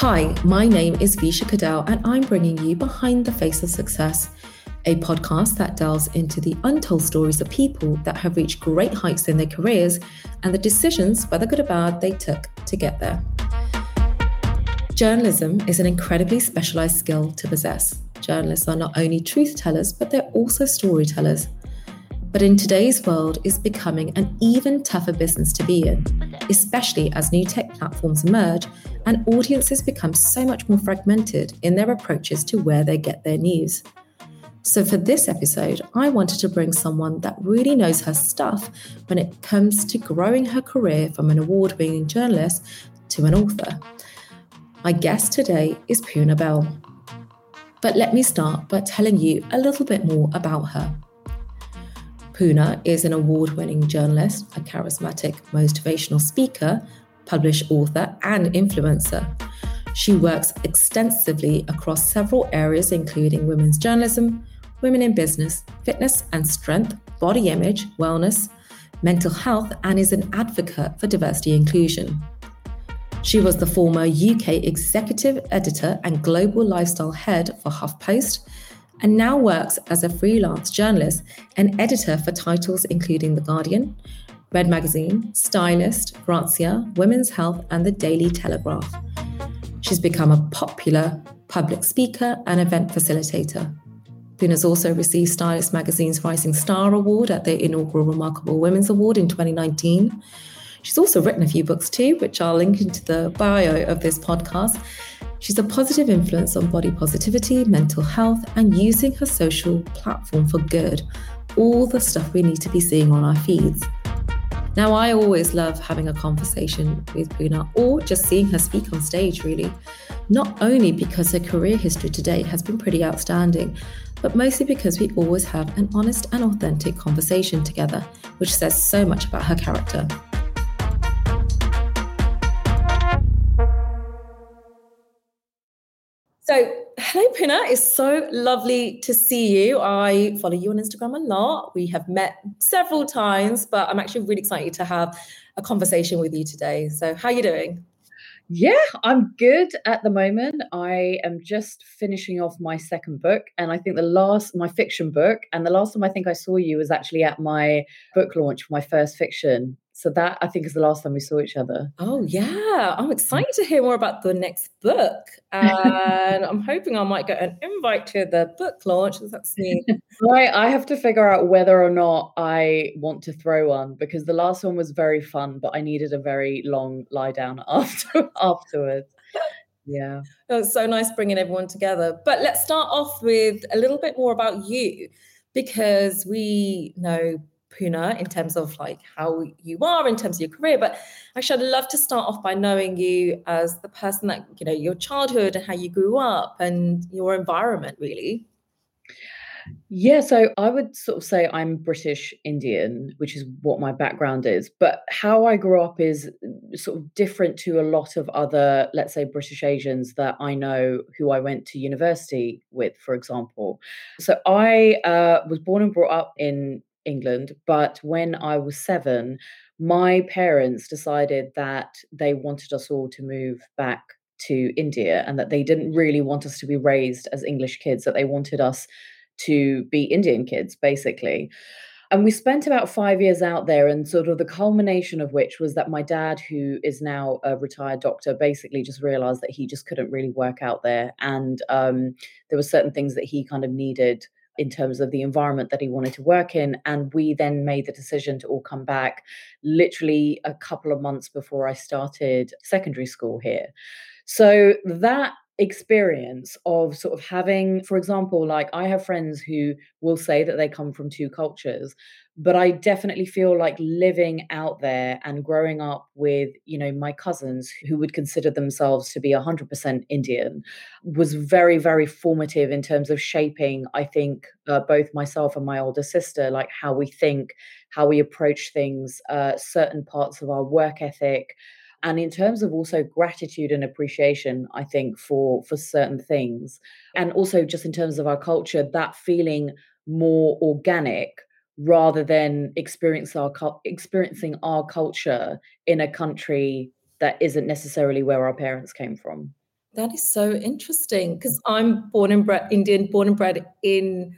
Hi, my name is Visha Cadell, and I'm bringing you Behind the Face of Success, a podcast that delves into the untold stories of people that have reached great heights in their careers and the decisions, whether good or bad, they took to get there. Journalism is an incredibly specialized skill to possess. Journalists are not only truth tellers, but they're also storytellers. But in today's world, it's becoming an even tougher business to be in, especially as new tech platforms emerge and audiences become so much more fragmented in their approaches to where they get their news. So, for this episode, I wanted to bring someone that really knows her stuff when it comes to growing her career from an award winning journalist to an author. My guest today is Poorna Bell. But let me start by telling you a little bit more about her. Poorna is an award winning journalist, a charismatic motivational speaker, published author, and influencer. She works extensively across several areas, including women's journalism, women in business, fitness and strength, body image, wellness, mental health, and is an advocate for diversity inclusion. She was the former UK executive editor and global lifestyle head for HuffPost and now works as a freelance journalist and editor for titles including The Guardian, Red Magazine, Stylist, Grazia, Women's Health, and The Daily Telegraph. She's become a popular public speaker and event facilitator. Has also received Stylist Magazine's Rising Star Award at the inaugural Remarkable Women's Award in 2019. She's also written a few books too, which I'll link into the bio of this podcast. She's a positive influence on body positivity, mental health, and using her social platform for good. All the stuff we need to be seeing on our feeds. Now, I always love having a conversation with Poorna or just seeing her speak on stage, really. Not only because her career history to date has been pretty outstanding, but mostly because we always have an honest and authentic conversation together, which says so much about her character. So, hello, Poorna. It's so lovely to see you. I follow you on Instagram a lot. We have met several times, but I'm actually really excited to have a conversation with you today. So, how are you doing? Yeah, I'm good at the moment. I am just finishing off my second book, and I think the last, my fiction book, and the last time I think I saw you was actually at my book launch for my first fiction so that I think is the last time we saw each other. Oh yeah, I'm mm. excited to hear more about the next book, and I'm hoping I might get an invite to the book launch. That's me. right, I have to figure out whether or not I want to throw one because the last one was very fun, but I needed a very long lie down after afterwards. Yeah, it was so nice bringing everyone together. But let's start off with a little bit more about you because we know Poorna in terms of like how you are in terms of your career. But actually, I'd love to start off by knowing you as the person that, you know, your childhood and how you grew up and your environment, really. Yeah, so I would sort of say I'm British Indian, which is what my background is. But how I grew up is sort of different to a lot of other, let's say, British Asians that I know who I went to university with, for example. So I uh, was born and brought up in England. But when I was seven, my parents decided that they wanted us all to move back to India and that they didn't really want us to be raised as English kids, that they wanted us to be Indian kids, basically. And we spent about five years out there, and sort of the culmination of which was that my dad, who is now a retired doctor, basically just realized that he just couldn't really work out there. And um, there were certain things that he kind of needed in terms of the environment that he wanted to work in. And we then made the decision to all come back literally a couple of months before I started secondary school here. So that experience of sort of having, for example, like I have friends who will say that they come from two cultures, but I definitely feel like living out there and growing up with, you know, my cousins who would consider themselves to be 100% Indian was very, very formative in terms of shaping, I think, uh, both myself and my older sister, like how we think, how we approach things, uh, certain parts of our work ethic and in terms of also gratitude and appreciation i think for for certain things. And also just in terms of our culture that feeling more organic rather than experience our experiencing our culture in a country that isn't necessarily where our parents came from That is so interesting because I'm born and bred Indian, born and bred in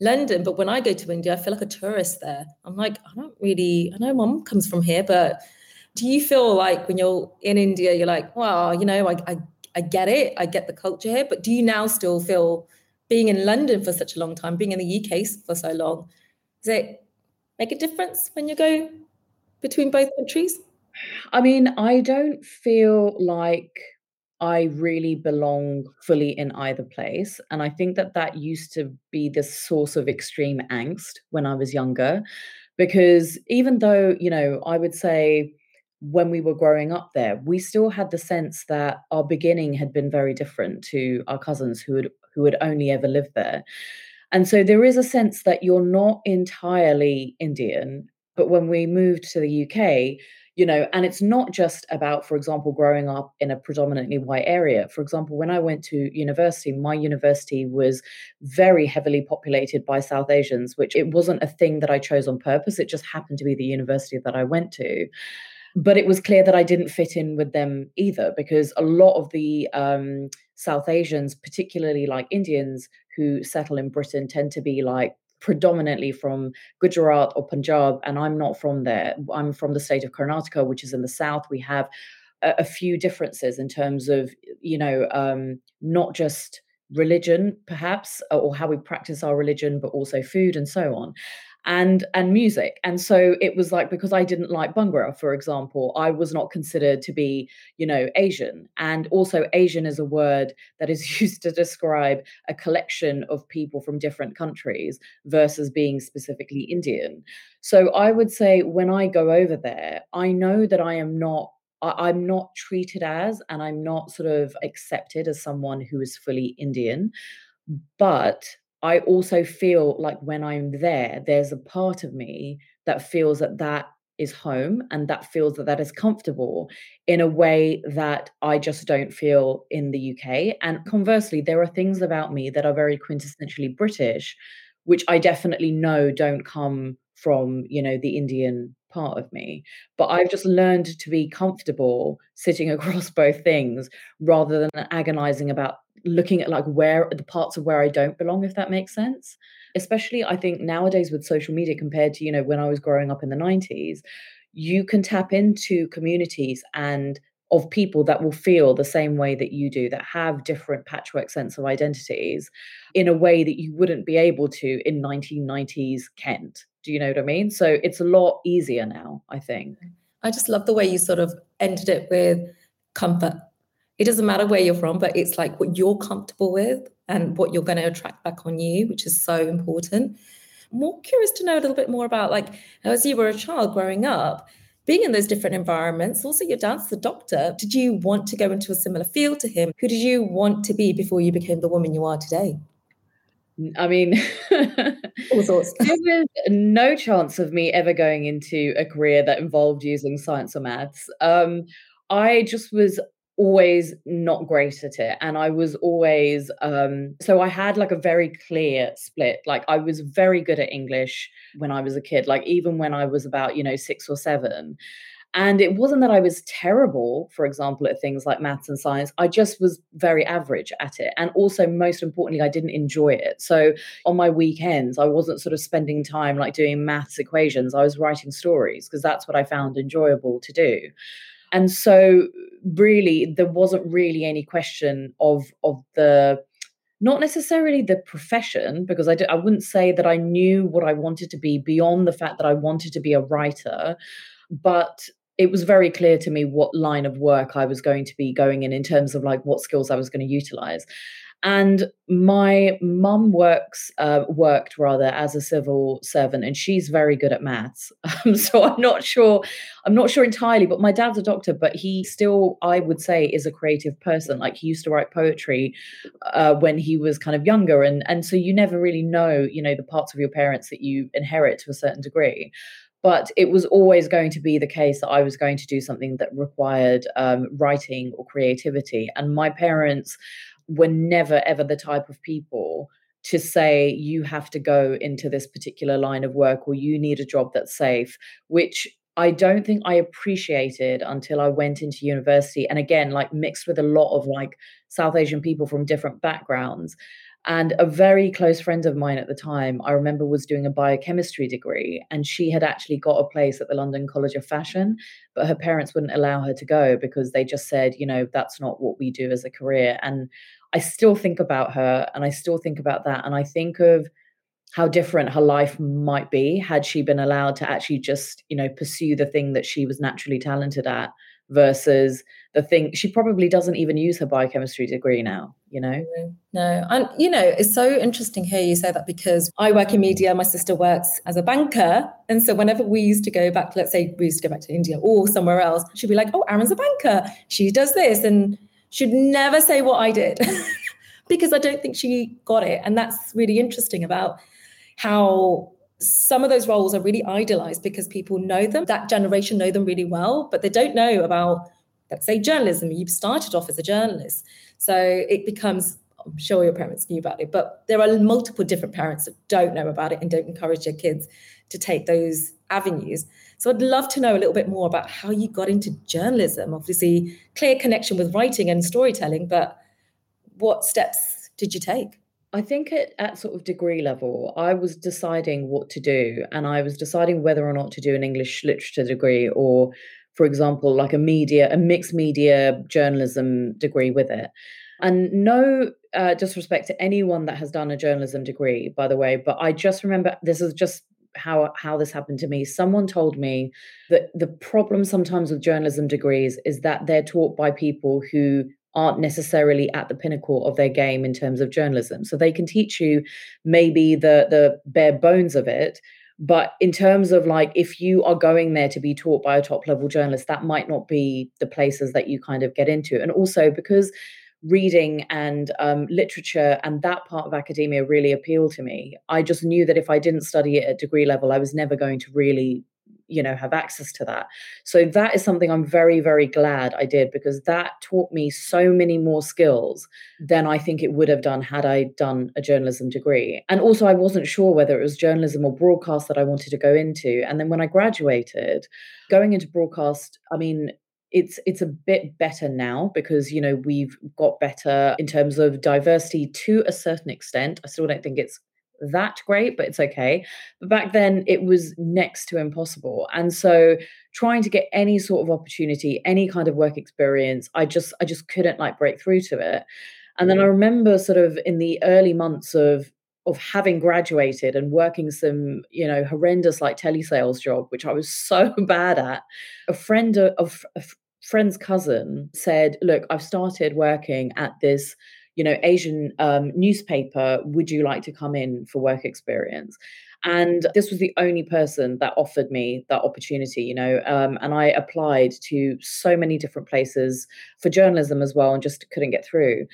London, but when I go to India, I feel like a tourist there. I'm like, I don't really, I know mom comes from here, but do you feel like when you're in India, you're like, well, you know, I, I, I get it, I get the culture here, but do you now still feel being in London for such a long time, being in the UK for so long, does it make a difference when you go between both countries? I mean, I don't feel like I really belong fully in either place. And I think that that used to be the source of extreme angst when I was younger. Because even though, you know, I would say when we were growing up there, we still had the sense that our beginning had been very different to our cousins who had who had only ever lived there. And so there is a sense that you're not entirely Indian. But when we moved to the UK, you know and it's not just about for example growing up in a predominantly white area for example when i went to university my university was very heavily populated by south asians which it wasn't a thing that i chose on purpose it just happened to be the university that i went to but it was clear that i didn't fit in with them either because a lot of the um, south asians particularly like indians who settle in britain tend to be like predominantly from Gujarat or Punjab, and I'm not from there. I'm from the state of Karnataka, which is in the south. We have a, a few differences in terms of, you know, um, not just religion, perhaps, or how we practice our religion, but also food and so on and and music. And so it was like because i didn't like bhangra for example i was not considered to be you know asian. And also asian is a word that is used to describe a collection of people from different countries versus being specifically indian. So i would say when i go over there i know that i am not I'm not treated as, and I'm not sort of accepted as someone who is fully Indian. But I also feel like when I'm there, there's a part of me that feels that that is home and that feels that that is comfortable in a way that I just don't feel in the UK. And conversely, there are things about me that are very quintessentially British, which I definitely know don't come from, you know, the Indian part of me. But I've just learned to be comfortable sitting across both things rather than agonizing about looking at like where the parts of where I don't belong, if that makes sense. Especially, I think nowadays with social media compared to, you know, when I was growing up in the 90s, you can tap into communities and of people that will feel the same way that you do, that have different patchwork sense of identities in a way that you wouldn't be able to in 1990s Kent. Do you know what I mean? So it's a lot easier now, I think. I just love the way you sort of ended it with comfort it doesn't matter where you're from, but it's like what you're comfortable with and what you're going to attract back on you, which is so important. More curious to know a little bit more about like as you were a child growing up, being in those different environments. Also, your dad's the doctor. Did you want to go into a similar field to him? Who did you want to be before you became the woman you are today? I mean, all sorts. there was no chance of me ever going into a career that involved using science or maths. Um, I just was always not great at it and i was always um so i had like a very clear split like i was very good at english when i was a kid like even when i was about you know 6 or 7 and it wasn't that i was terrible for example at things like maths and science i just was very average at it and also most importantly i didn't enjoy it so on my weekends i wasn't sort of spending time like doing maths equations i was writing stories because that's what i found enjoyable to do and so really there wasn't really any question of of the not necessarily the profession because I, I wouldn't say that i knew what i wanted to be beyond the fact that i wanted to be a writer but it was very clear to me what line of work i was going to be going in in terms of like what skills i was going to utilize and my mum works uh, worked rather as a civil servant, and she's very good at maths. Um, so I'm not sure. I'm not sure entirely. But my dad's a doctor, but he still, I would say, is a creative person. Like he used to write poetry uh, when he was kind of younger, and and so you never really know, you know, the parts of your parents that you inherit to a certain degree but it was always going to be the case that I was going to do something that required um, writing or creativity. And my parents were never ever the type of people to say you have to go into this particular line of work or you need a job that's safe which I don't think I appreciated until I went into university and again like mixed with a lot of like South Asian people from different backgrounds. And a very close friend of mine at the time, I remember, was doing a biochemistry degree, and she had actually got a place at the London College of Fashion, but her parents wouldn't allow her to go because they just said, you know, that's not what we do as a career. And I still think about her and I still think about that. And I think of how different her life might be had she been allowed to actually just, you know, pursue the thing that she was naturally talented at versus the thing she probably doesn't even use her biochemistry degree now you know no and you know it's so interesting here you say that because i work in media my sister works as a banker and so whenever we used to go back let's say we used to go back to india or somewhere else she'd be like oh aaron's a banker she does this and she'd never say what i did because i don't think she got it and that's really interesting about how some of those roles are really idolized because people know them. That generation know them really well, but they don't know about, let's say, journalism. You started off as a journalist. So it becomes, I'm sure your parents knew about it, but there are multiple different parents that don't know about it and don't encourage their kids to take those avenues. So I'd love to know a little bit more about how you got into journalism. Obviously, clear connection with writing and storytelling, but what steps did you take? I think at, at sort of degree level, I was deciding what to do, and I was deciding whether or not to do an English literature degree or, for example, like a media, a mixed media journalism degree with it. And no uh, disrespect to anyone that has done a journalism degree, by the way, but I just remember this is just how how this happened to me. Someone told me that the problem sometimes with journalism degrees is that they're taught by people who aren't necessarily at the pinnacle of their game in terms of journalism. So they can teach you maybe the the bare bones of it, but in terms of like if you are going there to be taught by a top level journalist, that might not be the places that you kind of get into. And also because reading and um, literature and that part of academia really appealed to me. I just knew that if I didn't study it at degree level, I was never going to really you know have access to that. So that is something i'm very very glad i did because that taught me so many more skills than i think it would have done had i done a journalism degree. And also i wasn't sure whether it was journalism or broadcast that i wanted to go into. And then when i graduated going into broadcast i mean it's it's a bit better now because you know we've got better in terms of diversity to a certain extent i still don't think it's that great, but it's okay. But back then it was next to impossible. And so trying to get any sort of opportunity, any kind of work experience, I just I just couldn't like break through to it. And then I remember sort of in the early months of of having graduated and working some, you know, horrendous like telesales job, which I was so bad at. A friend of, a friend's cousin said, "Look, I've started working at this you know, Asian um, newspaper, would you like to come in for work experience? And this was the only person that offered me that opportunity, you know. Um, and I applied to so many different places for journalism as well and just couldn't get through.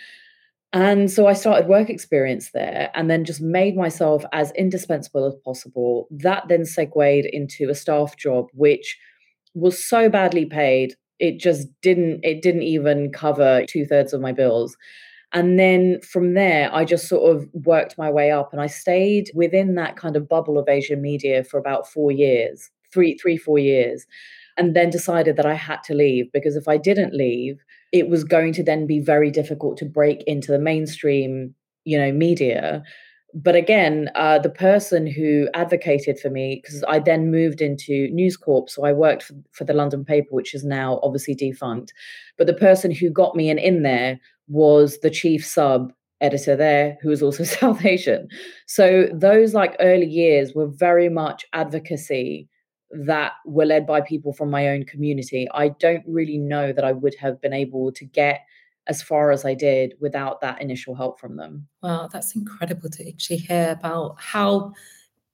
And so I started work experience there and then just made myself as indispensable as possible. That then segued into a staff job, which was so badly paid. It just didn't, it didn't even cover two thirds of my bills. And then from there, I just sort of worked my way up and I stayed within that kind of bubble of Asian media for about four years, three, three, four years, and then decided that I had to leave because if I didn't leave, it was going to then be very difficult to break into the mainstream, you know, media. But again, uh, the person who advocated for me, because I then moved into News Corp, so I worked for, for the London paper, which is now obviously defunct. But the person who got me in, in there was the chief sub editor there who was also South Asian. So those like early years were very much advocacy that were led by people from my own community. I don't really know that I would have been able to get as far as I did without that initial help from them. Wow, that's incredible to actually hear about how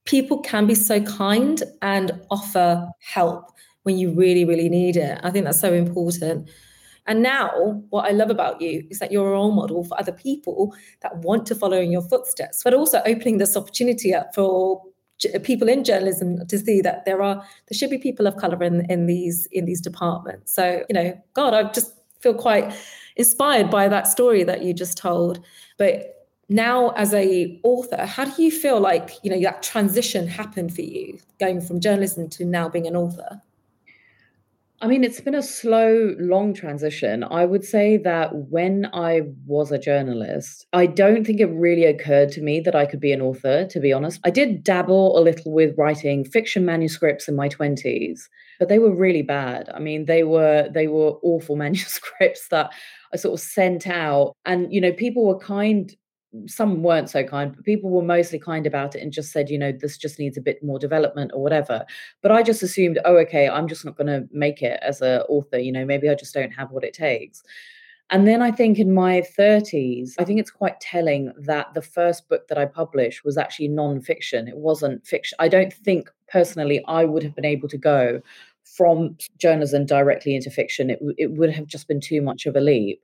people can be so kind and offer help when you really, really need it. I think that's so important. And now, what I love about you is that you're a role model for other people that want to follow in your footsteps, but also opening this opportunity up for people in journalism to see that there are there should be people of color in in these in these departments. So you know, God, I just feel quite inspired by that story that you just told. But now, as a author, how do you feel like you know that transition happened for you, going from journalism to now being an author? I mean, it's been a slow, long transition. I would say that when I was a journalist, I don't think it really occurred to me that I could be an author, to be honest. I did dabble a little with writing fiction manuscripts in my 20s, but they were really bad. I mean, they were they were awful manuscripts that I sort of sent out and you know, people were kind some weren't so kind, but people were mostly kind about it and just said, you know, this just needs a bit more development or whatever. But I just assumed, oh, okay, I'm just not going to make it as an author. You know, maybe I just don't have what it takes. And then I think in my 30s, I think it's quite telling that the first book that I published was actually nonfiction. It wasn't fiction. I don't think personally I would have been able to go from journalism directly into fiction. It, it would have just been too much of a leap.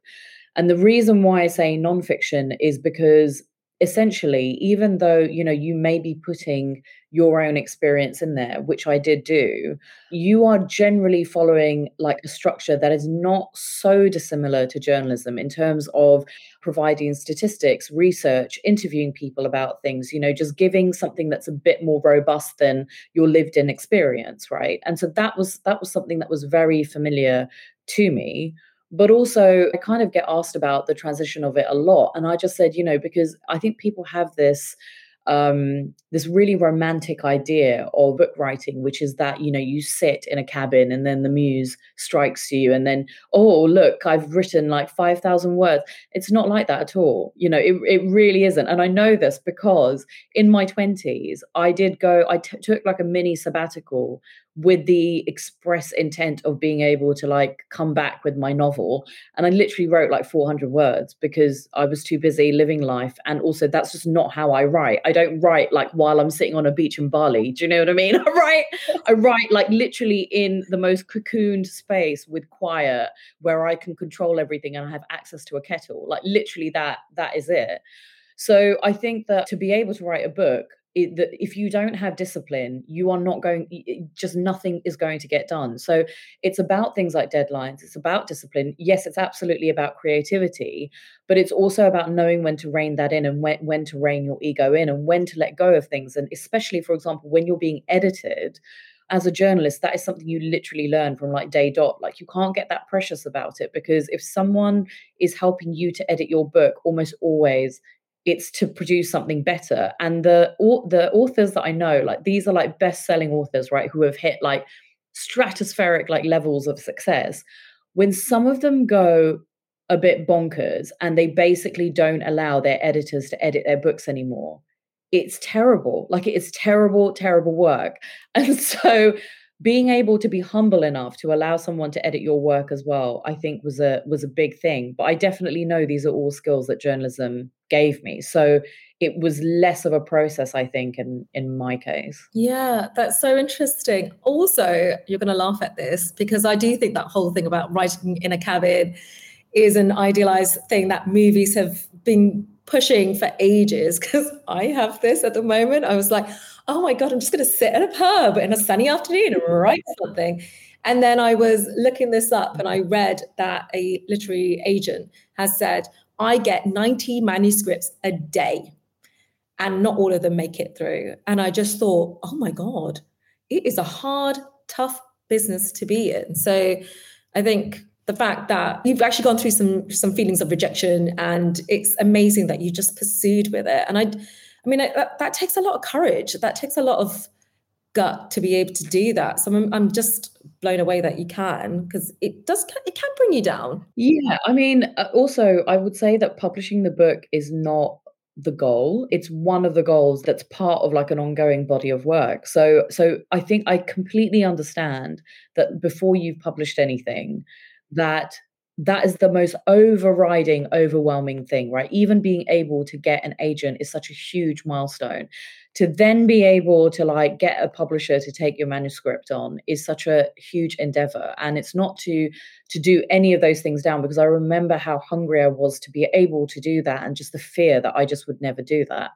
And the reason why I say nonfiction is because essentially, even though you know you may be putting your own experience in there, which I did do, you are generally following like a structure that is not so dissimilar to journalism in terms of providing statistics, research, interviewing people about things, you know, just giving something that's a bit more robust than your lived in experience, right? And so that was that was something that was very familiar to me but also I kind of get asked about the transition of it a lot. And I just said, you know, because I think people have this um, this really romantic idea of book writing, which is that you know you sit in a cabin and then the muse strikes you, and then oh look, I've written like five thousand words. It's not like that at all. You know, it it really isn't. And I know this because in my twenties, I did go. I t- took like a mini sabbatical with the express intent of being able to like come back with my novel. And i literally wrote like 400 words because i was too busy living life. And also that's just not how i write. I don't write like while i'm sitting on a beach in bali. Do you know what i mean? I write i write like literally in the most cocooned space with quiet where i can control everything and i have access to a kettle. Like literally that that is it. So i think that to be able to write a book it, that if you don't have discipline, you are not going, just nothing is going to get done. So it's about things like deadlines, it's about discipline. Yes, it's absolutely about creativity, but it's also about knowing when to rein that in and when, when to rein your ego in and when to let go of things. And especially, for example, when you're being edited, as a journalist, that is something you literally learn from like day dot. Like you can't get that precious about it because if someone is helping you to edit your book, almost always it's to produce something better. And the the authors that i know like these are like best selling authors right who have hit like stratospheric like levels of success. When some of them go a bit bonkers and they basically don't allow their editors to edit their books anymore it's terrible. Like it's terrible terrible work. And so being able to be humble enough to allow someone to edit your work as well i think was a was a big thing. But i definitely know these are all skills that journalism gave me. So it was less of a process i think in in my case. Yeah that's so interesting. Also you're going to laugh at this because i do think that whole thing about writing in a cabin is an idealized thing that movies have been pushing for ages. Because i have this at the moment. I was like oh my God, I'm just going to sit at a pub in a sunny afternoon and write something. And then I was looking this up and I read that a literary agent has said, I get 90 manuscripts a day and not all of them make it through. And I just thought, oh my God, it is a hard, tough business to be in. So I think the fact that you've actually gone through some some feelings of rejection and it's amazing that you just pursued with it. And I I mean, that, that takes a lot of courage. That takes a lot of gut to be able to do that. So I'm, I'm just blown away that you can because it does it can bring you down. Yeah, I mean, uh, also I would say that publishing the book is not the goal it's one of the goals that's part of like an ongoing body of work so so i think i completely understand that before you've published anything that that is the most overriding overwhelming thing right? Even being able to get an agent is such a huge milestone. To then be able to like get a publisher to take your manuscript on is such a huge endeavor. And it's not to to do any of those things down because i remember how hungry i was to be able to do that and just the fear that i just would never do that.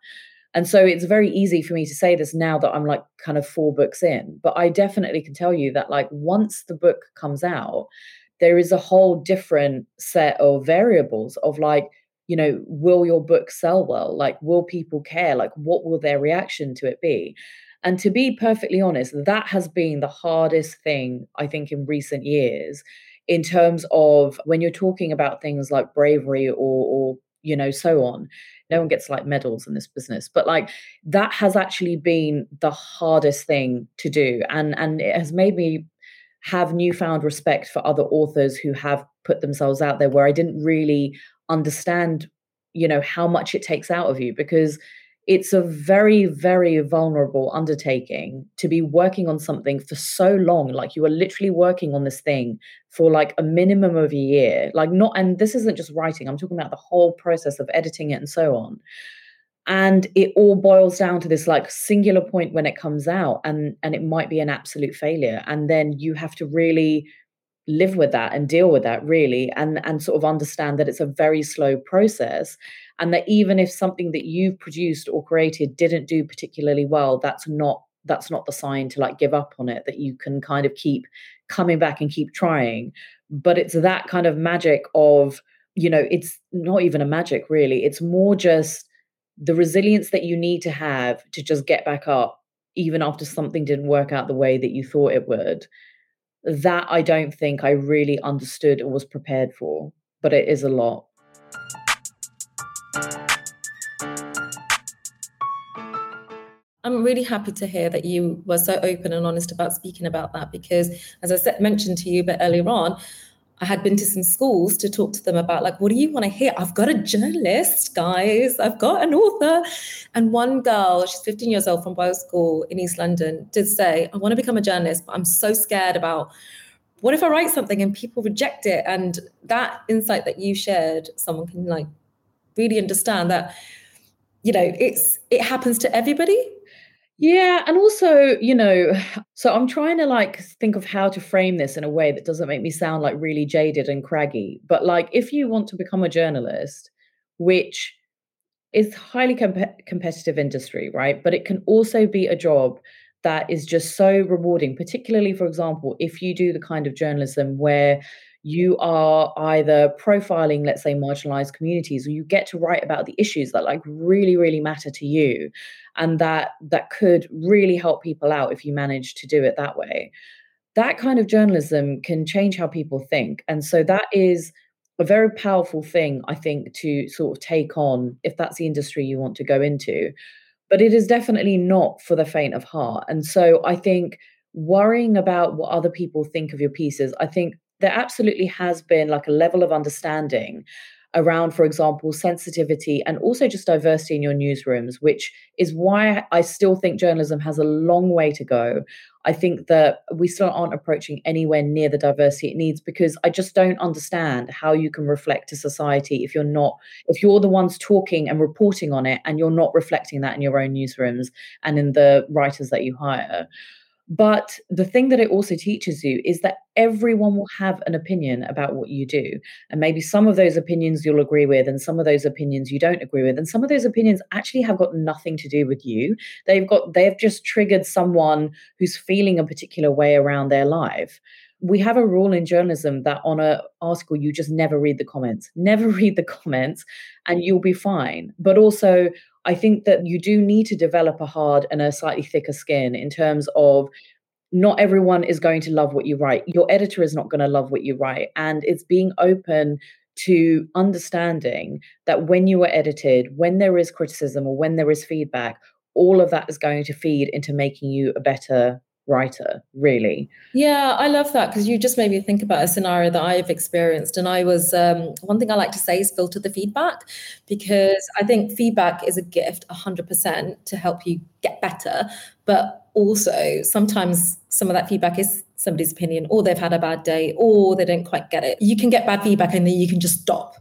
And so it's very easy for me to say this now that I'm like kind of four books in, but I definitely can tell you that like once the book comes out, there is a whole different set of variables of like you know will your book sell well like will people care like what will their reaction to it be And to be perfectly honest, that has been the hardest thing, I think, in recent years in terms of when you're talking about things like bravery or, or you know, so on. No one gets like medals in this business, but like that has actually been the hardest thing to do. And and it has made me have newfound respect for other authors who have put themselves out there where I didn't really understand, you know, how much it takes out of you because it's a very very vulnerable undertaking to be working on something for so long. Like you are literally working on this thing for like a minimum of a year. Like not and this isn't just writing i'm talking about the whole process of editing it and so on and it all boils down to this like singular point when it comes out and and it might be an absolute failure. And then you have to really live with that and deal with that really and and sort of understand that it's a very slow process and that even if something that you've produced or created didn't do particularly well that's not that's not the sign to like give up on it that you can kind of keep coming back and keep trying. But it's that kind of magic of you know it's not even a magic really. It's more just the resilience that you need to have to just get back up even after something didn't work out the way that you thought it would that I don't think I really understood or was prepared for, but it is a lot. I'm really happy to hear that you were so open and honest about speaking about that because, as I said, mentioned to you a bit earlier on, I had been to some schools to talk to them about, like, what do you want to hear? I've got a journalist, guys. I've got an author. And one girl, she's 15 years old from Bow School in East London, did say, I want to become a journalist, but I'm so scared about what if I write something and people reject it? And that insight that you shared, someone can like really understand that, you know, it's it happens to everybody yeah, and also, you know, so I'm trying to like think of how to frame this in a way that doesn't make me sound like really jaded and craggy. But like if you want to become a journalist, which is highly comp- competitive industry, right? But it can also be a job that is just so rewarding, particularly for example, if you do the kind of journalism where you are either profiling let's say marginalized communities or you get to write about the issues that like really really matter to you and that that could really help people out if you manage to do it that way. That kind of journalism can change how people think and so that is a very powerful thing i think to sort of take on if that's the industry you want to go into but it is definitely not for the faint of heart and so i think worrying about what other people think of your pieces i think there absolutely has been like a level of understanding around, for example, sensitivity and also just diversity in your newsrooms, which is why I still think journalism has a long way to go. I think that we still aren't approaching anywhere near the diversity it needs because I just don't understand how you can reflect a society if you're not, if you're the ones talking and reporting on it and you're not reflecting that in your own newsrooms and in the writers that you hire. But the thing that it also teaches you is that everyone will have an opinion about what you do. And maybe some of those opinions you'll agree with, and some of those opinions you don't agree with. And some of those opinions actually have got nothing to do with you. They've got, they've just triggered someone who's feeling a particular way around their life we have a rule in journalism that on an article you just never read the comments never read the comments and you'll be fine but also I think that you do need to develop a hard and a slightly thicker skin in terms of not everyone is going to love what you write. Your editor is not going to love what you write. And it's being open to understanding that when you are edited, when there is criticism or when there is feedback, all of that is going to feed into making you a better writer, really. Yeah, I love that because you just made me think about a scenario that I've experienced. And I was, um, one thing I like to say is filter the feedback because I think feedback is a gift 100% to help you get better. But also, sometimes some of that feedback is somebody's opinion, or they've had a bad day, or they don't quite get it. You can get bad feedback and then you can just stop,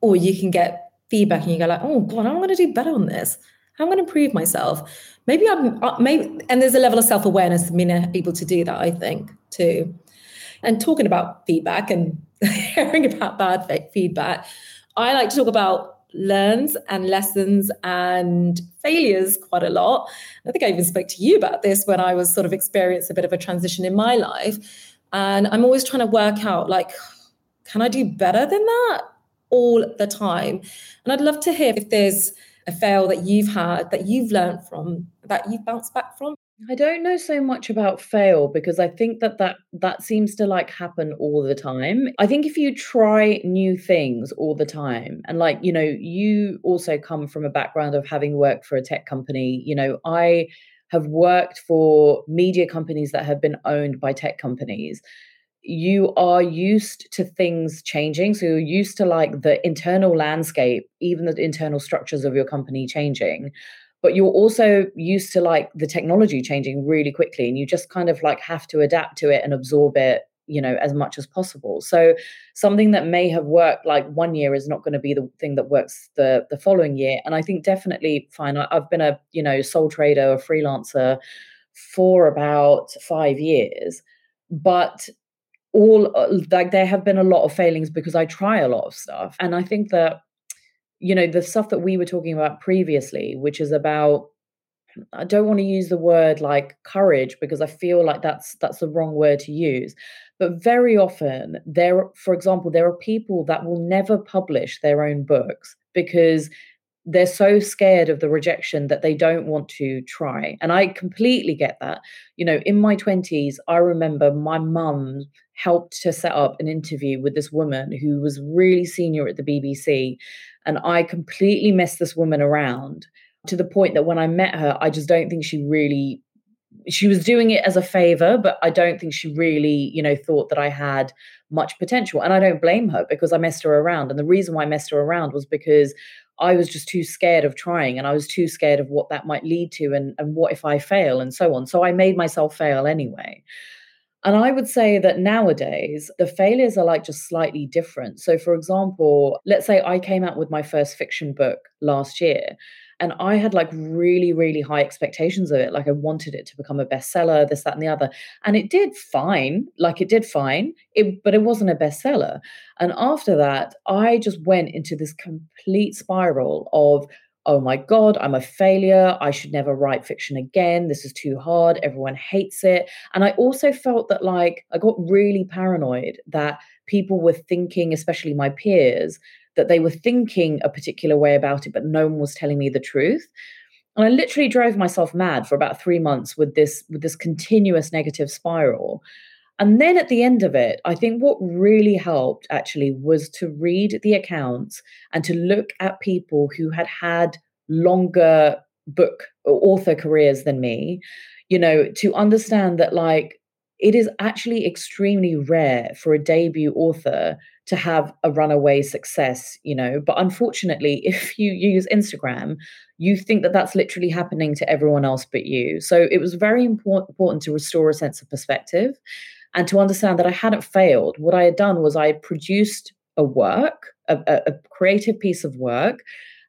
or you can get feedback and you go like, oh God, I'm going to do better on this. I'm going to improve myself maybe I'm uh, maybe, and there's a level of self awareness of being able to do that. I think too. And talking about feedback and hearing about bad feedback, I like to talk about learns and lessons and failures quite a lot. I think I even spoke to you about this when I was sort of experienced a bit of a transition in my life. And I'm always trying to work out like, can I do better than that all the time? And I'd love to hear if there's a fail that you've had that you've learned from that you've bounced back from? I don't know so much about fail because I think that that that seems to like happen all the time. I think if you try new things all the time and like, you know, you also come from a background of having worked for a tech company, you know, I have worked for media companies that have been owned by tech companies. You are used to things changing. So you're used to like the internal landscape, even the internal structures of your company changing but you're also used to like the technology changing really quickly and you just kind of like have to adapt to it and absorb it you know as much as possible so something that may have worked like one year is not going to be the thing that works the the following year and i think definitely fine I, i've been a you know sole trader a freelancer for about five years but all uh, like there have been a lot of failings because i try a lot of stuff and i think that you know the stuff that we were talking about previously which is about I don't want to use the word like courage because I feel like that's that's the wrong word to use. But very often there for example there are people that will never publish their own books because they're so scared of the rejection that they don't want to try. And I completely get that. You know, in my 20s, I remember my mum helped to set up an interview with this woman who was really senior at the BBC. And I completely messed this woman around to the point that when I met her, I just don't think she really she was doing it as a favor, but I don't think she really, you know, thought that I had much potential. And I don't blame her because I messed her around. And the reason why I messed her around was because I was just too scared of trying and I was too scared of what that might lead to and, and what if I fail and so on. So I made myself fail anyway. And I would say that nowadays the failures are like just slightly different. So, for example, let's say I came out with my first fiction book last year and I had like really, really high expectations of it. Like I wanted it to become a bestseller, this, that, and the other. And it did fine. Like it did fine. It, but it wasn't a bestseller. And after that, I just went into this complete spiral of, oh my God, I'm a failure. I should never write fiction again. This is too hard. Everyone hates it. And I also felt that like I got really paranoid that people were thinking, especially my peers, that they were thinking a particular way about it, but no one was telling me the truth. And I literally drove myself mad for about three months with this with this continuous negative spiral. And then at the end of it, I think what really helped actually was to read the accounts and to look at people who had had longer book or author careers than me, you know, to understand that like it is actually extremely rare for a debut author to have a runaway success, you know. But unfortunately, if you use Instagram, you think that that's literally happening to everyone else but you. So it was very important, important to restore a sense of perspective and to understand that I hadn't failed. What I had done was I produced a work, a, a creative piece of work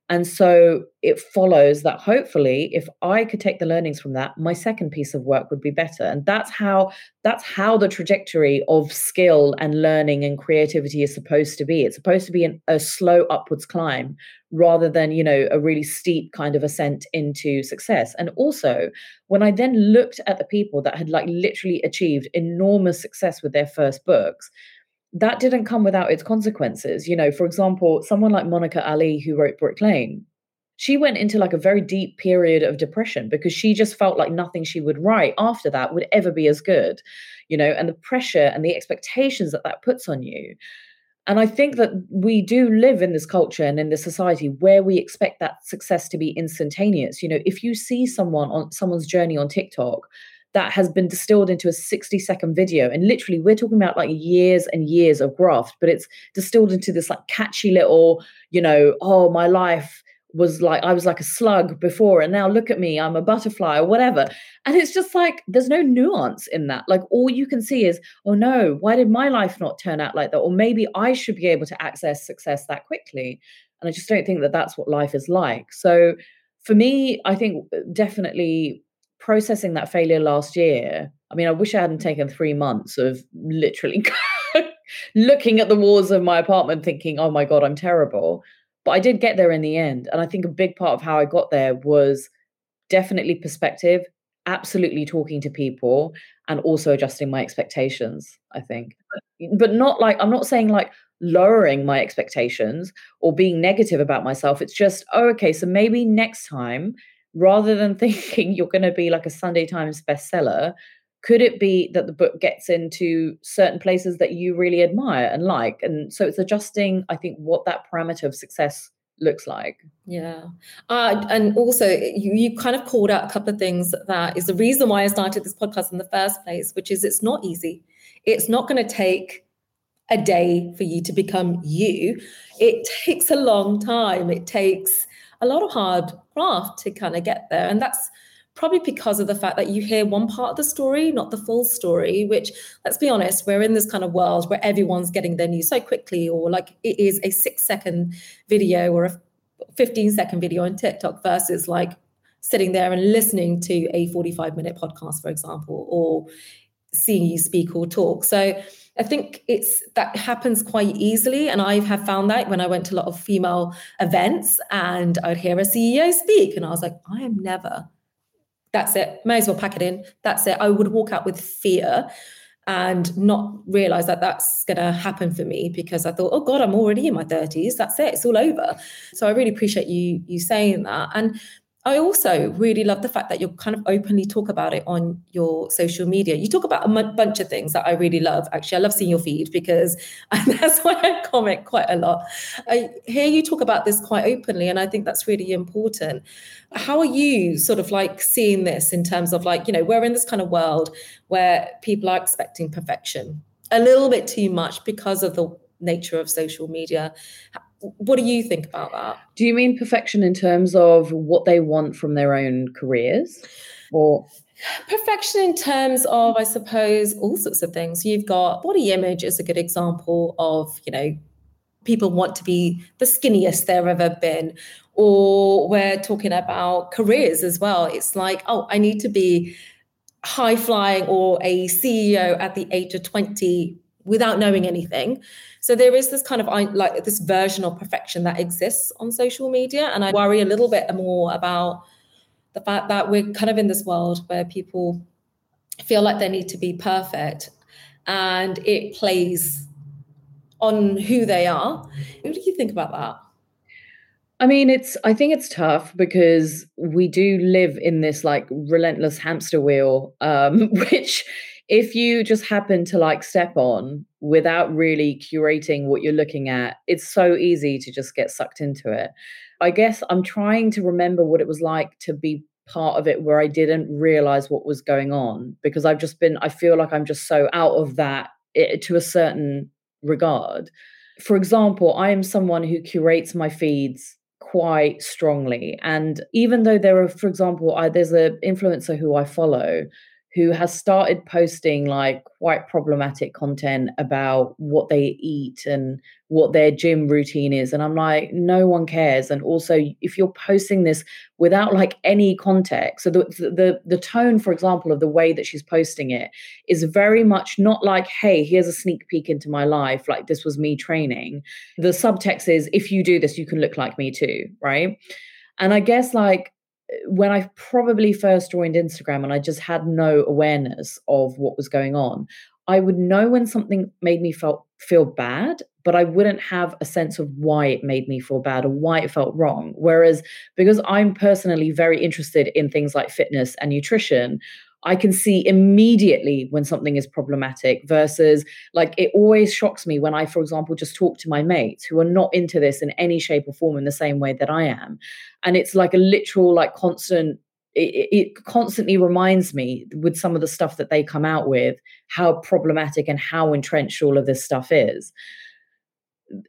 and so it follows that hopefully if I could take the learnings from that, my second piece of work would be better. And that's how that's how the trajectory of skill and learning and creativity is supposed to be. It's supposed to be an, a slow upwards climb rather than, you know, a really steep kind of ascent into success. And also, when I then looked at the people that had like literally achieved enormous success with their first books, that didn't come without its consequences. You know, for example, someone like Monica Ali, who wrote Brick Lane, she went into like a very deep period of depression because she just felt like nothing she would write after that would ever be as good, you know, and the pressure and the expectations that that puts on you. And I think that we do live in this culture and in this society where we expect that success to be instantaneous. You know, if you see someone on someone's journey on TikTok that has been distilled into a 60 second video. And literally, we're talking about like years and years of graft, but it's distilled into this like catchy little, you know, oh, my life was like I was like a slug before and now look at me I'm a butterfly or whatever. And it's just like there's no nuance in that. Like all you can see is oh no why did my life not turn out like that? Or maybe I should be able to access success that quickly. And I just don't think that that's what life is like. So for me I think uh, definitely processing that failure last year, I mean, I wish I hadn't mm. taken three months of literally looking at the walls of my apartment thinking, oh my God, I'm terrible. But I did get there in the end. And I think a big part of how I got there was definitely perspective, absolutely talking to people, and also adjusting my expectations, I think. But, but not like, I'm not saying like, lowering my expectations or being negative about myself. It's just, oh, okay, so maybe next time rather than thinking you're going to be like a Sunday Times bestseller, could it be that the book gets into certain places that you really admire and like? And so it's adjusting, I think, what that parameter of success looks like. Yeah. Uh, and also, you, you kind of called out a couple of things that is the reason why I started this podcast in the first place, which is it's not easy. It's not going to take a day for you to become you. It takes a long time. It takes a lot of hard craft to kind of get there. And that's probably because of the fact that you hear one part of the story, not the full story, which, let's be honest, we're in this kind of world where everyone's getting their news so quickly, or like it is a six second video or a 15 second video on TikTok versus like sitting there and listening to a 45 minute podcast, for example, or seeing you speak or talk. So I think it's that happens quite easily. And I have found that when I went to a lot of female events and I'd hear a CEO speak, and I was like, I am never that's it. May as well pack it in. That's it. I would walk out with fear and not realize that that's going to happen for me because I thought, oh God, I'm already in my 30s. That's it. It's all over. So I really appreciate you you saying that. And I also really love the fact that you kind of openly talk about it on your social media. You talk about a m- bunch of things that I really love. Actually, I love seeing your feed because that's why I comment quite a lot. I hear you talk about this quite openly, and I think that's really important. How are you sort of like seeing this in terms of like, you know, we're in this kind of world where people are expecting perfection a little bit too much because of the nature of social media what do you think about that? Do you mean perfection in terms of what they want from their own careers? Or perfection in terms of, I suppose, all sorts of things. You've got body image is a good example of, you know, people want to be the skinniest they've ever been. Or we're talking about careers as well. It's like, oh, I need to be high flying or a CEO at the age of 20 without knowing anything. So there is this kind of like this version of perfection that exists on social media. And I worry a little bit more about the fact that we're kind of in this world where people feel like they need to be perfect and it plays on who they are. What do you think about that? I mean, it's, I think it's tough because we do live in this like relentless hamster wheel, um, which if you just happen to like step on without really curating what you're looking at, it's so easy to just get sucked into it. I guess I'm trying to remember what it was like to be part of it where I didn't realize what was going on because I've just been, I feel like I'm just so out of that it, eh, to a certain regard. For example, I am someone who curates my feeds quite strongly. And even though there are, for example, I, there's an influencer who I follow who has started posting like quite problematic content about what they eat and what their gym routine is and i'm like no one cares. And also if you're posting this without like any context so the the the tone for example of the way that she's posting it is very much not like hey here's a sneak peek into my life like this was me training. The subtext is if you do this you can look like me too right? And i guess like when I probably first joined Instagram and I just had no awareness of what was going on, I would know when something made me felt feel bad, but I wouldn't have a sense of why it made me feel bad or why it felt wrong. Whereas because I'm personally very interested in things like fitness and nutrition, I can see immediately when something is problematic versus like it always shocks me when I, for example, just talk to my mates who are not into this in any shape or form in the same way that I am. And it's like a literal, like constant it, constantly reminds me with some of the stuff that they come out with how problematic and how entrenched all of this stuff is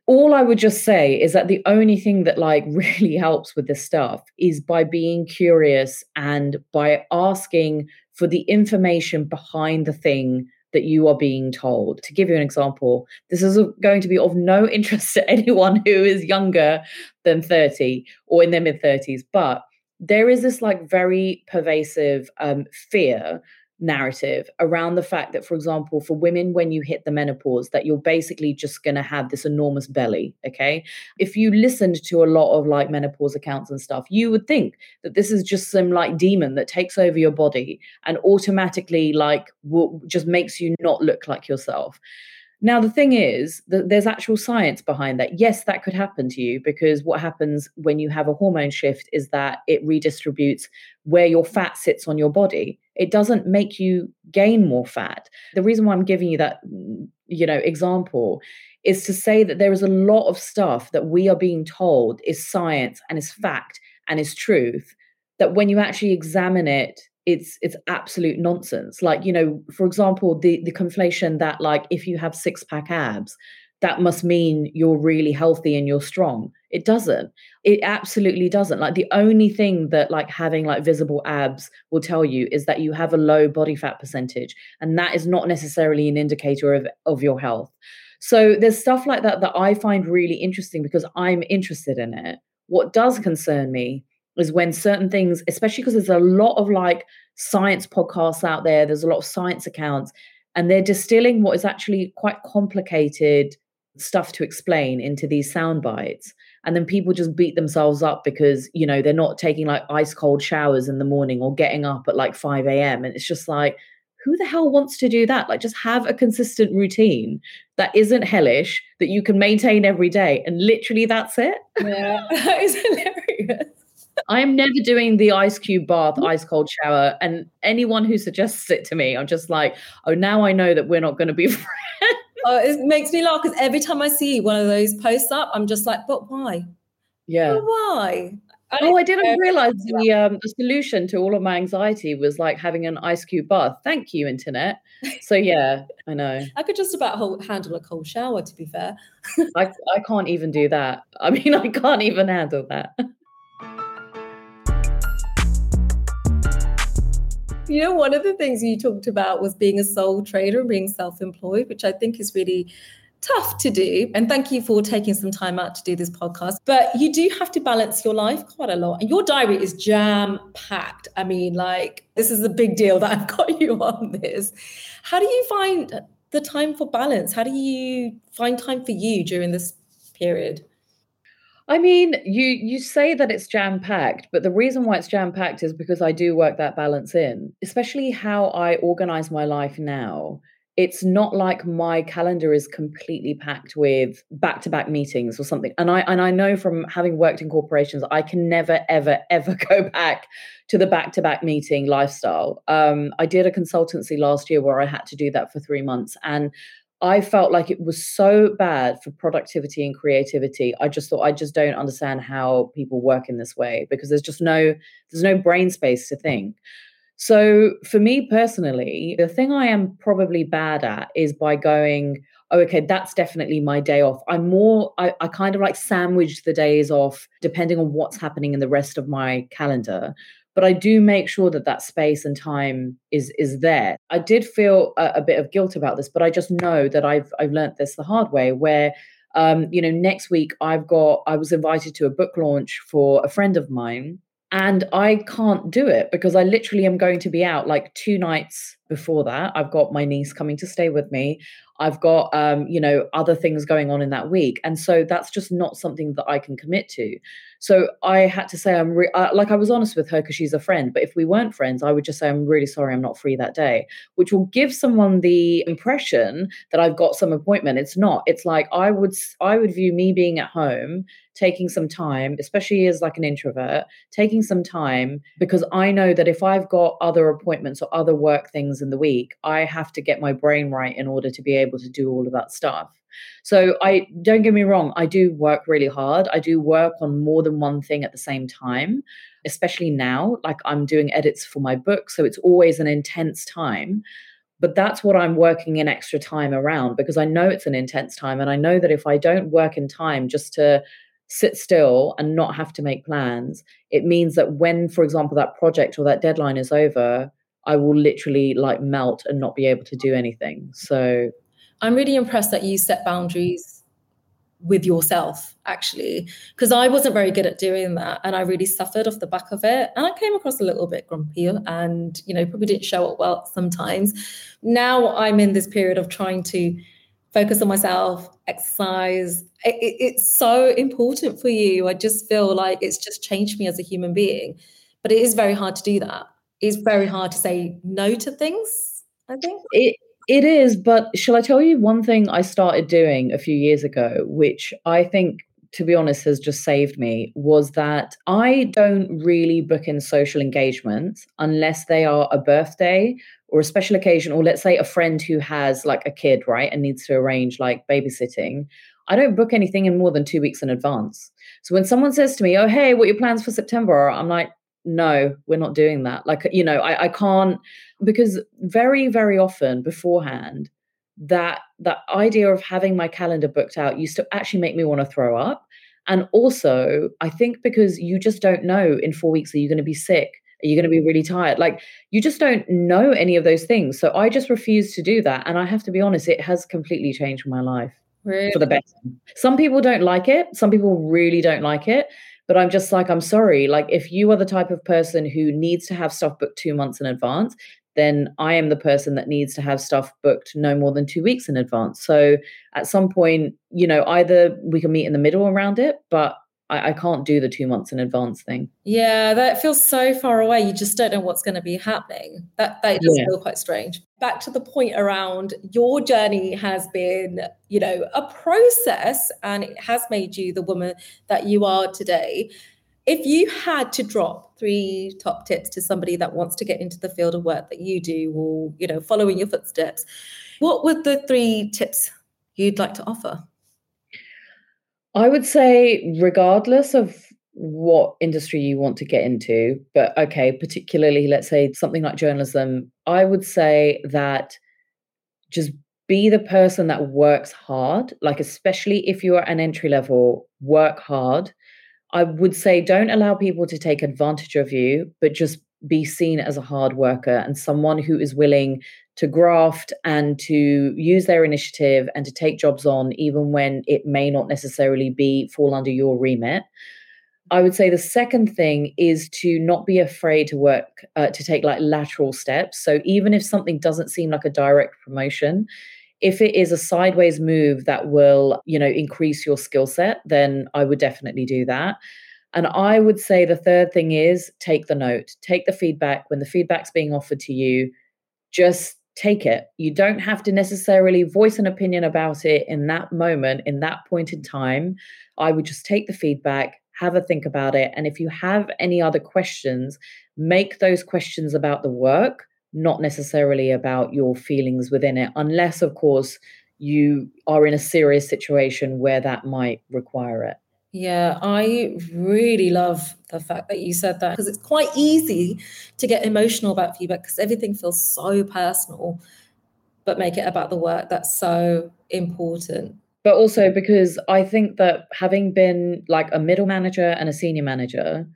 all i would just say is that the only thing that like really helps with this stuff is by being curious and by asking for the information behind the thing that you are being told. To give you an example, this is going to be of no interest to anyone who is younger than 30 or in their mid 30s, but there is this like very pervasive um, fear narrative around the fact that for example for women when you hit the menopause that you're basically just going to have this enormous belly okay? If you listened to a lot of like menopause accounts and stuff you would think that this is just some like demon that takes over your body and automatically like will, just makes you not look like yourself Now, the thing is that there's actual science behind that. Yes, that could happen to you because what happens when you have a hormone shift is that it redistributes where your fat sits on your body. It doesn't make you gain more fat. The reason why I'm giving you that, you know, example is to say that there is a lot of stuff that we are being told is science and is fact and is truth that when you actually examine it it's it's absolute nonsense. Like you know for example the the conflation that like if you have six pack abs that must mean you're really healthy and you're strong. It doesn't. It absolutely doesn't. Like the only thing that like having like visible abs will tell you is that you have a low body fat percentage and that is not necessarily an indicator of of your health. So there's stuff like that that i find really interesting because i'm interested in it. What does concern me is when certain things, especially because there's a lot of like science podcasts out there, there's a lot of science accounts, and they're distilling what is actually quite complicated stuff to explain into these sound bites. And then people just beat themselves up because, you know, they're not taking like ice cold showers in the morning or getting up at like 5 a.m. And it's just like, who the hell wants to do that? Like, just have a consistent routine that isn't hellish, that you can maintain every day. And literally, that's it. Yeah, that is hilarious. I'm never doing the ice cube bath, mm. ice cold shower. And anyone who suggests it to me, I'm just like, oh, now I know that we're not going to be friends. Oh, it makes me laugh because every time I see one of those posts up, I'm just like, but why? Yeah. But why? I oh, I didn't realize the um, the solution to all of my anxiety was like having an ice cube bath. Thank you, internet. So yeah, I know. I could just about hold, handle a cold shower. To be fair, I I can't even do that. I mean, I can't even handle that. You know, one of the things you talked about was being a sole trader and being self employed, which I think is really tough to do. And thank you for taking some time out to do this podcast. But you do have to balance your life quite a lot. And your diary is jam packed. I mean, like, this is a big deal that I've got you on this. How do you find the time for balance? How do you find time for you during this period? I mean, you you say that it's jam packed, but the reason why it's jam packed is because I do work that balance in, especially how I organize my life now. It's not like my calendar is completely packed with back-to-back meetings or something. And I and I know from having worked in corporations, I can never ever ever go back to the back-to-back meeting lifestyle. Um, I did a consultancy last year where I had to do that for three months, and I felt like it was so bad for productivity and creativity. I just thought I just don't understand how people work in this way because there's just no there's no brain space to think. So for me personally, the thing I am probably bad at is by going, oh, okay, that's definitely my day off. I'm more, I, I kind of like sandwich the days off depending on what's happening in the rest of my calendar but I do make sure that that space and time is is there. I did feel a, a bit of guilt about this, but I just know that I've I've learned this the hard way. Where um, you know, next week I've got I was invited to a book launch for a friend of mine, and I can't do it because I literally am going to be out like two nights before that. I've got my niece coming to stay with me. I've got, um, you know, other things going on in that week. And so that's just not something that I can commit to. So I had to say, I'm re- uh, like, I was honest with her because she's a friend. But if we weren't friends, I would just say, I'm really sorry, I'm not free that day, which will give someone the impression that I've got some appointment. It's not. It's like I would, I would view me being at home, taking some time, especially as like an introvert, taking some time because I know that if I've got other appointments or other work things in the week, I have to get my brain right in order to be able to do all of that stuff. So I don't get me wrong, I do work really hard. I do work on more than one thing at the same time, especially now. Like I'm doing edits for my book, so it's always an intense time. But that's what I'm working in extra time around because I know it's an intense time. And I know that if I don't work in time just to sit still and not have to make plans, it means that when, for example, that project or that deadline is over, I will literally like melt and not be able to do anything. So I'm really impressed that you set boundaries with yourself actually because I wasn't very good at doing that and I really suffered off the back of it and I came across a little bit grumpy and you know probably didn't show up well sometimes. Now I'm in this period of trying to focus on myself exercise. It, it, it's so important for you. I just feel like it's just changed me as a human being but it is very hard to do that. It's very hard to say no to things I think. It It is, but shall I tell you one thing I started doing a few years ago, which I think to be honest, has just saved me was that I don't really book in social engagements unless they are a birthday or a special occasion, or let's say a friend who has like a kid, right, and needs to arrange like babysitting. I don't book anything in more than two weeks in advance. So when someone says to me, Oh, hey, what are your plans for September? I'm like, no, we're not doing that. Like, you know, I, I can't because very, very often beforehand, that that idea of having my calendar booked out used to actually make me want to throw up. And also, I think because you just don't know in four weeks, are you going to be sick? Are you going to be really tired? Like, you just don't know any of those things. So I just refuse to do that. And I have to be honest, it has completely changed my life really? for the better. Some people don't like it. Some people really don't like it. But I'm just like, I'm sorry. Like, if you are the type of person who needs to have stuff booked two months in advance, then I am the person that needs to have stuff booked no more than two weeks in advance. So at some point, you know, either we can meet in the middle around it, but I, I can't do the two months in advance thing. Yeah, that feels so far away. You just don't know what's going to be happening. That that does yeah. feel quite strange. Back to the point around your journey has been, you know, a process and it has made you the woman that you are today if you had to drop three top tips to somebody that wants to get into the field of work that you do or you know following your footsteps what would the three tips you'd like to offer i would say regardless of what industry you want to get into but okay particularly let's say something like journalism i would say that just be the person that works hard. Like especially if you're an entry level work hard. I would say don't allow people to take advantage of you, but just be seen as a hard worker and someone who is willing to graft and to use their initiative and to take jobs on, even when it may not necessarily be fall under your remit. I would say the second thing is to not be afraid to work, uh, to take like lateral steps. So even if something doesn't seem like a direct promotion, if it is a sideways move that will you know increase your skill set then i would definitely do that and i would say the third thing is take the note take the feedback. When the feedback's being offered to you just take it. You don't have to necessarily voice an opinion about it in that moment in that point in time. I would just take the feedback have a think about it. And if you have any other questions make those questions about the work not necessarily about your feelings within it, unless, of course, you are in a serious situation where that might require it. Yeah, I really love the fact that you said that because it's quite easy to get emotional about feedback because everything feels so personal, but make it about the work. That's so important. But also because I think that having been like a middle manager and a senior manager,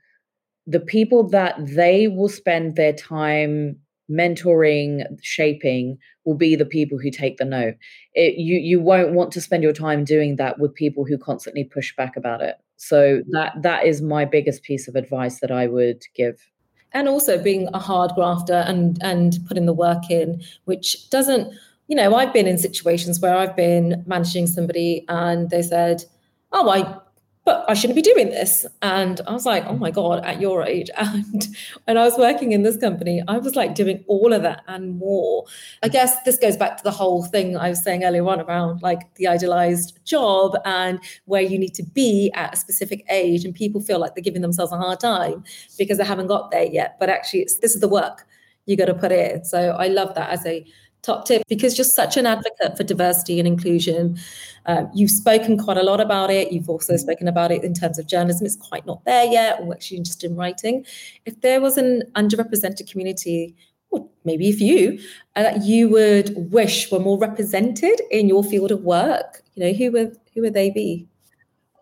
the people that they will spend their time mentoring, shaping will be the people who take the note. It, you you won't want to spend your time doing that with people who constantly push back about it. So that that is my biggest piece of advice that I would give. And also being a hard grafter and and putting the work in, which doesn't, you know, I've been in situations where I've been managing somebody and they said, "Oh, I but I shouldn't be doing this. And I was like, oh my God, at your age. And when I was working in this company, I was like doing all of that and more. I guess this goes back to the whole thing I was saying earlier on around like the idealized job and where you need to be at a specific age. And people feel like they're giving themselves a hard time because they haven't got there yet. But actually, it's this is the work you got to put in. So I love that as a top tip because you're such an advocate for diversity and inclusion. Um, you've spoken quite a lot about it. You've also spoken about it in terms of journalism. It's quite not there yet, or actually just in writing. If there was an underrepresented community, or maybe if you, uh, that you would wish were more represented in your field of work, you know, who would who would they be?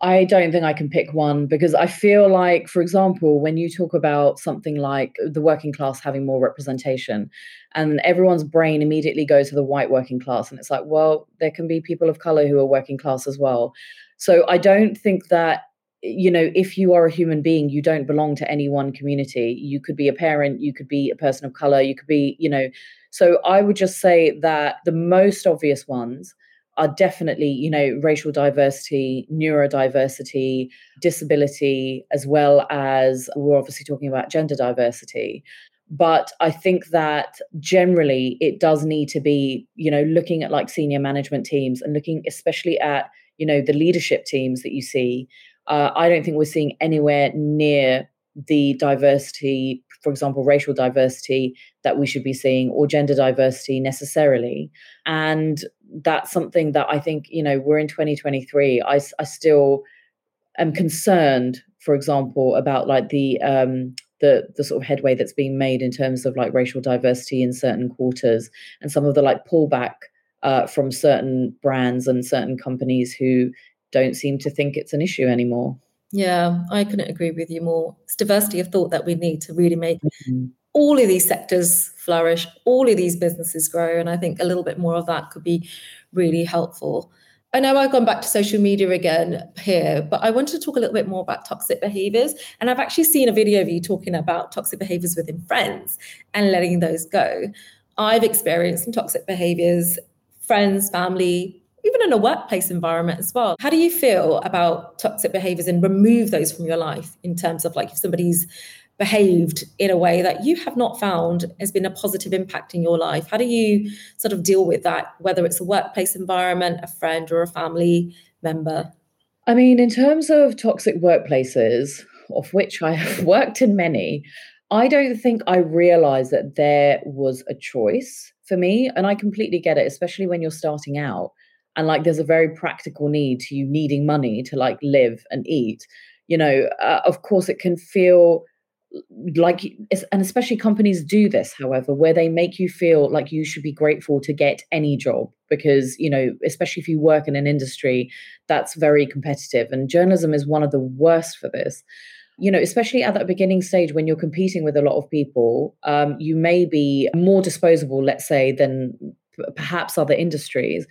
I don't think I can pick one because I feel like, for example, when you talk about something like the working class having more representation, and everyone's brain immediately goes to the white working class, and it's like, well, there can be people of color who are working class as well. So I don't think that you know if you are a human being you don't belong to any one community you could be a parent you could be a person of color you could be you know so i would just say that the most obvious ones are definitely, you know, racial diversity, neurodiversity, disability, as well as we're obviously talking about gender diversity. but i think that generally it does need to be you know looking at like senior management teams and looking especially at you know the leadership teams that you see uh, i don't think we're seeing anywhere near the diversity for example racial diversity that we should be seeing or gender diversity necessarily and that's something that i think you know we're in 2023 i, I still am concerned for example about like the um the the sort of headway that's being made in terms of like racial diversity in certain quarters and some of the like pullback uh, from certain brands and certain companies who don't seem to think it's an issue anymore. Yeah, I couldn't agree with you more. It's diversity of thought that we need to really make mm-hmm. all of these sectors flourish, all of these businesses grow. And I think a little bit more of that could be really helpful. I know I've gone back to social media again here, but I wanted to talk a little bit more about toxic behaviors. And I've actually seen a video of you talking about toxic behaviors within friends and letting those go. I've experienced some toxic behaviors, friends, family, even in a workplace environment as well. How do you feel about toxic behaviors and remove those from your life in terms of like if somebody's behaved in a way that you have not found has been a positive impact in your life? How do you sort of deal with that, whether it's a workplace environment, a friend, or a family member? I mean, in terms of toxic workplaces, of which I have worked in many, I don't think I realized that there was a choice for me. And I completely get it, especially when you're starting out and like there's a very practical need to you needing money to like live and eat. You know, uh, of course, it can feel like and especially companies do this however where they make you feel like you should be grateful to get any job because you know especially if you work in an industry that's very competitive and journalism is one of the worst for this you know especially at that beginning stage when you're competing with a lot of people um, you may be more disposable let's say than perhaps other industries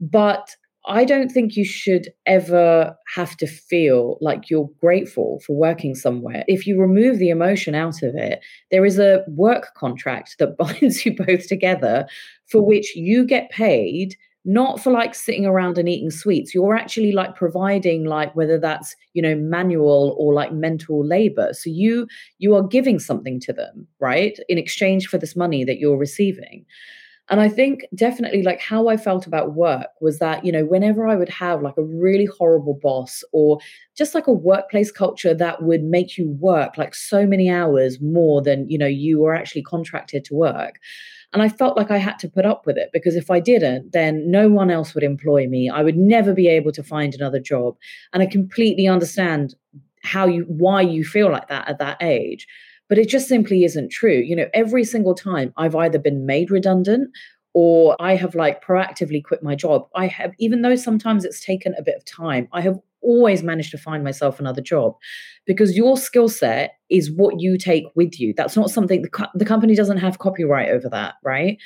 but I don't think you should ever have to feel like you're grateful for working somewhere. If you remove the emotion out of it, there is a work contract that binds you both together for which you get paid not for like sitting around and eating sweets. You're actually like providing like whether that's you know manual or like mental labor. So you you are giving something to them right in exchange for this money that you're receiving and I think definitely like how I felt about work was that, you know, whenever I would have like a really horrible boss or just like a workplace culture that would make you work like so many hours more than, you know, you were actually contracted to work. And I felt like I had to put up with it because if I didn't, then no one else would employ me. I would never be able to find another job. And I completely understand how you why you feel like that at that age but it just simply isn't true. You know, every single time I've either been made redundant or I have like proactively quit my job. I have, even though sometimes it's taken a bit of time, I have always managed to find myself another job because your skill set is what you take with you. That's not something the, co- the company doesn't have copyright over that, right?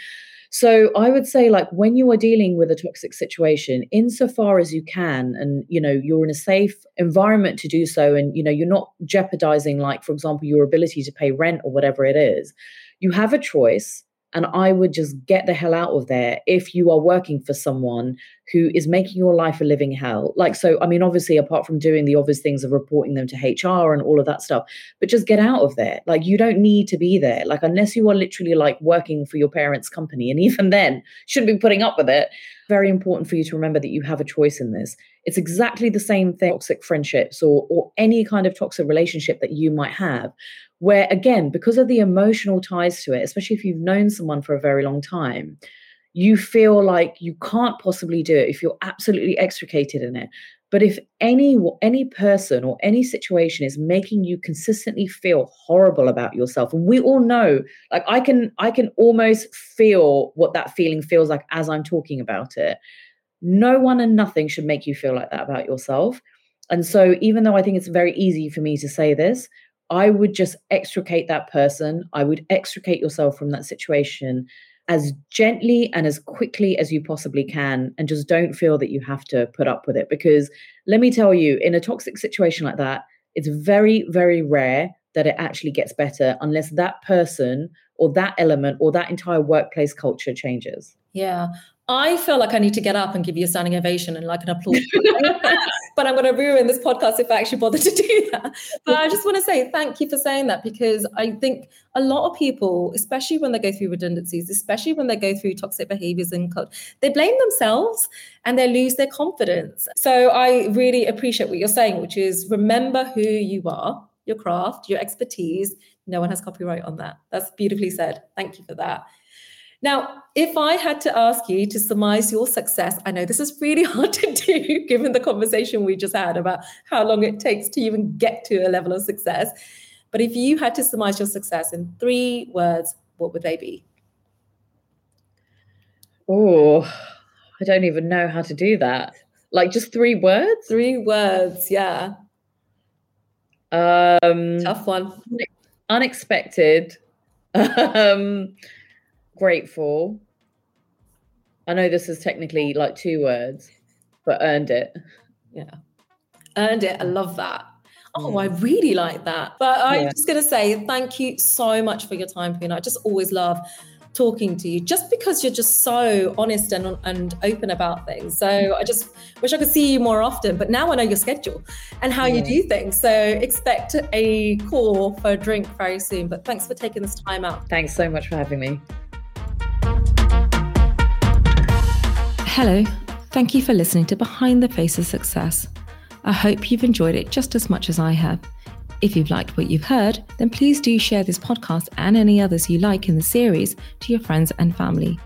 So I would say, like, when you are dealing with a toxic situation, insofar as you can, and you know, you're in a safe environment to do so, and you know, you're not jeopardizing, like, for example, your ability to pay rent or whatever it is, you have a choice and I would just get the hell out of there if you are working for someone who is making your life a living hell. Like, so, I mean, obviously, apart from doing the obvious things of reporting them to HR and all of that stuff, but just get out of there. Like, you don't need to be there. Like, unless you are literally like working for your parents' company. And even then, shouldn't be putting up with it. Very important for you to remember that you have a choice in this. It's exactly the same thing, toxic friendships or, or any kind of toxic relationship that you might have where again because of the emotional ties to it especially if you've known someone for a very long time you feel like you can't possibly do it if you're absolutely extricated in it. But if any any person or any situation is making you consistently feel horrible about yourself and we all know like i can i can almost feel what that feeling feels like as i'm talking about it. No one and nothing should make you feel like that about yourself. And so even though i think it's very easy for me to say this I would just extricate that person. I would extricate yourself from that situation as gently and as quickly as you possibly can. And just don't feel that you have to put up with it. Because let me tell you, in a toxic situation like that, it's very, very rare that it actually gets better unless that person or that element or that entire workplace culture changes. Yeah. I feel like I need to get up and give you a standing ovation and like an applause. but I'm going to ruin this podcast if I actually bother to do that. But I just want to say thank you for saying that because I think a lot of people, especially when they go through redundancies, especially when they go through toxic behaviors and they blame themselves and they lose their confidence. So I really appreciate what you're saying, which is remember who you are, your craft, your expertise. No one has copyright on that. That's beautifully said. Thank you for that. Now, if I had to ask you to surmise your success, I know this is really hard to do given the conversation we just had about how long it takes to even get to a level of success. But if you had to surmise your success in three words, what would they be? Oh, I don't even know how to do that. Like just three words? Three words, yeah. Um tough one. Unexpected. Um grateful. I know this is technically like two words, but earned it. Yeah. Earned it. I love that. Oh, I really like that. But I'm yeah. just going to say thank you so much for your time, Poorna. I just always love talking to you just because you're just so honest and, and open about things. So I just wish I could see you more often. But now I know your schedule and how yeah. you do things. So expect a call for a drink very soon. But thanks for taking this time out. Thanks so much for having me. Hello, thank you for listening to Behind the Face of Success. I hope you've enjoyed it just as much as I have. If you've liked what you've heard, then please do share this podcast and any others you like in the series to your friends and family.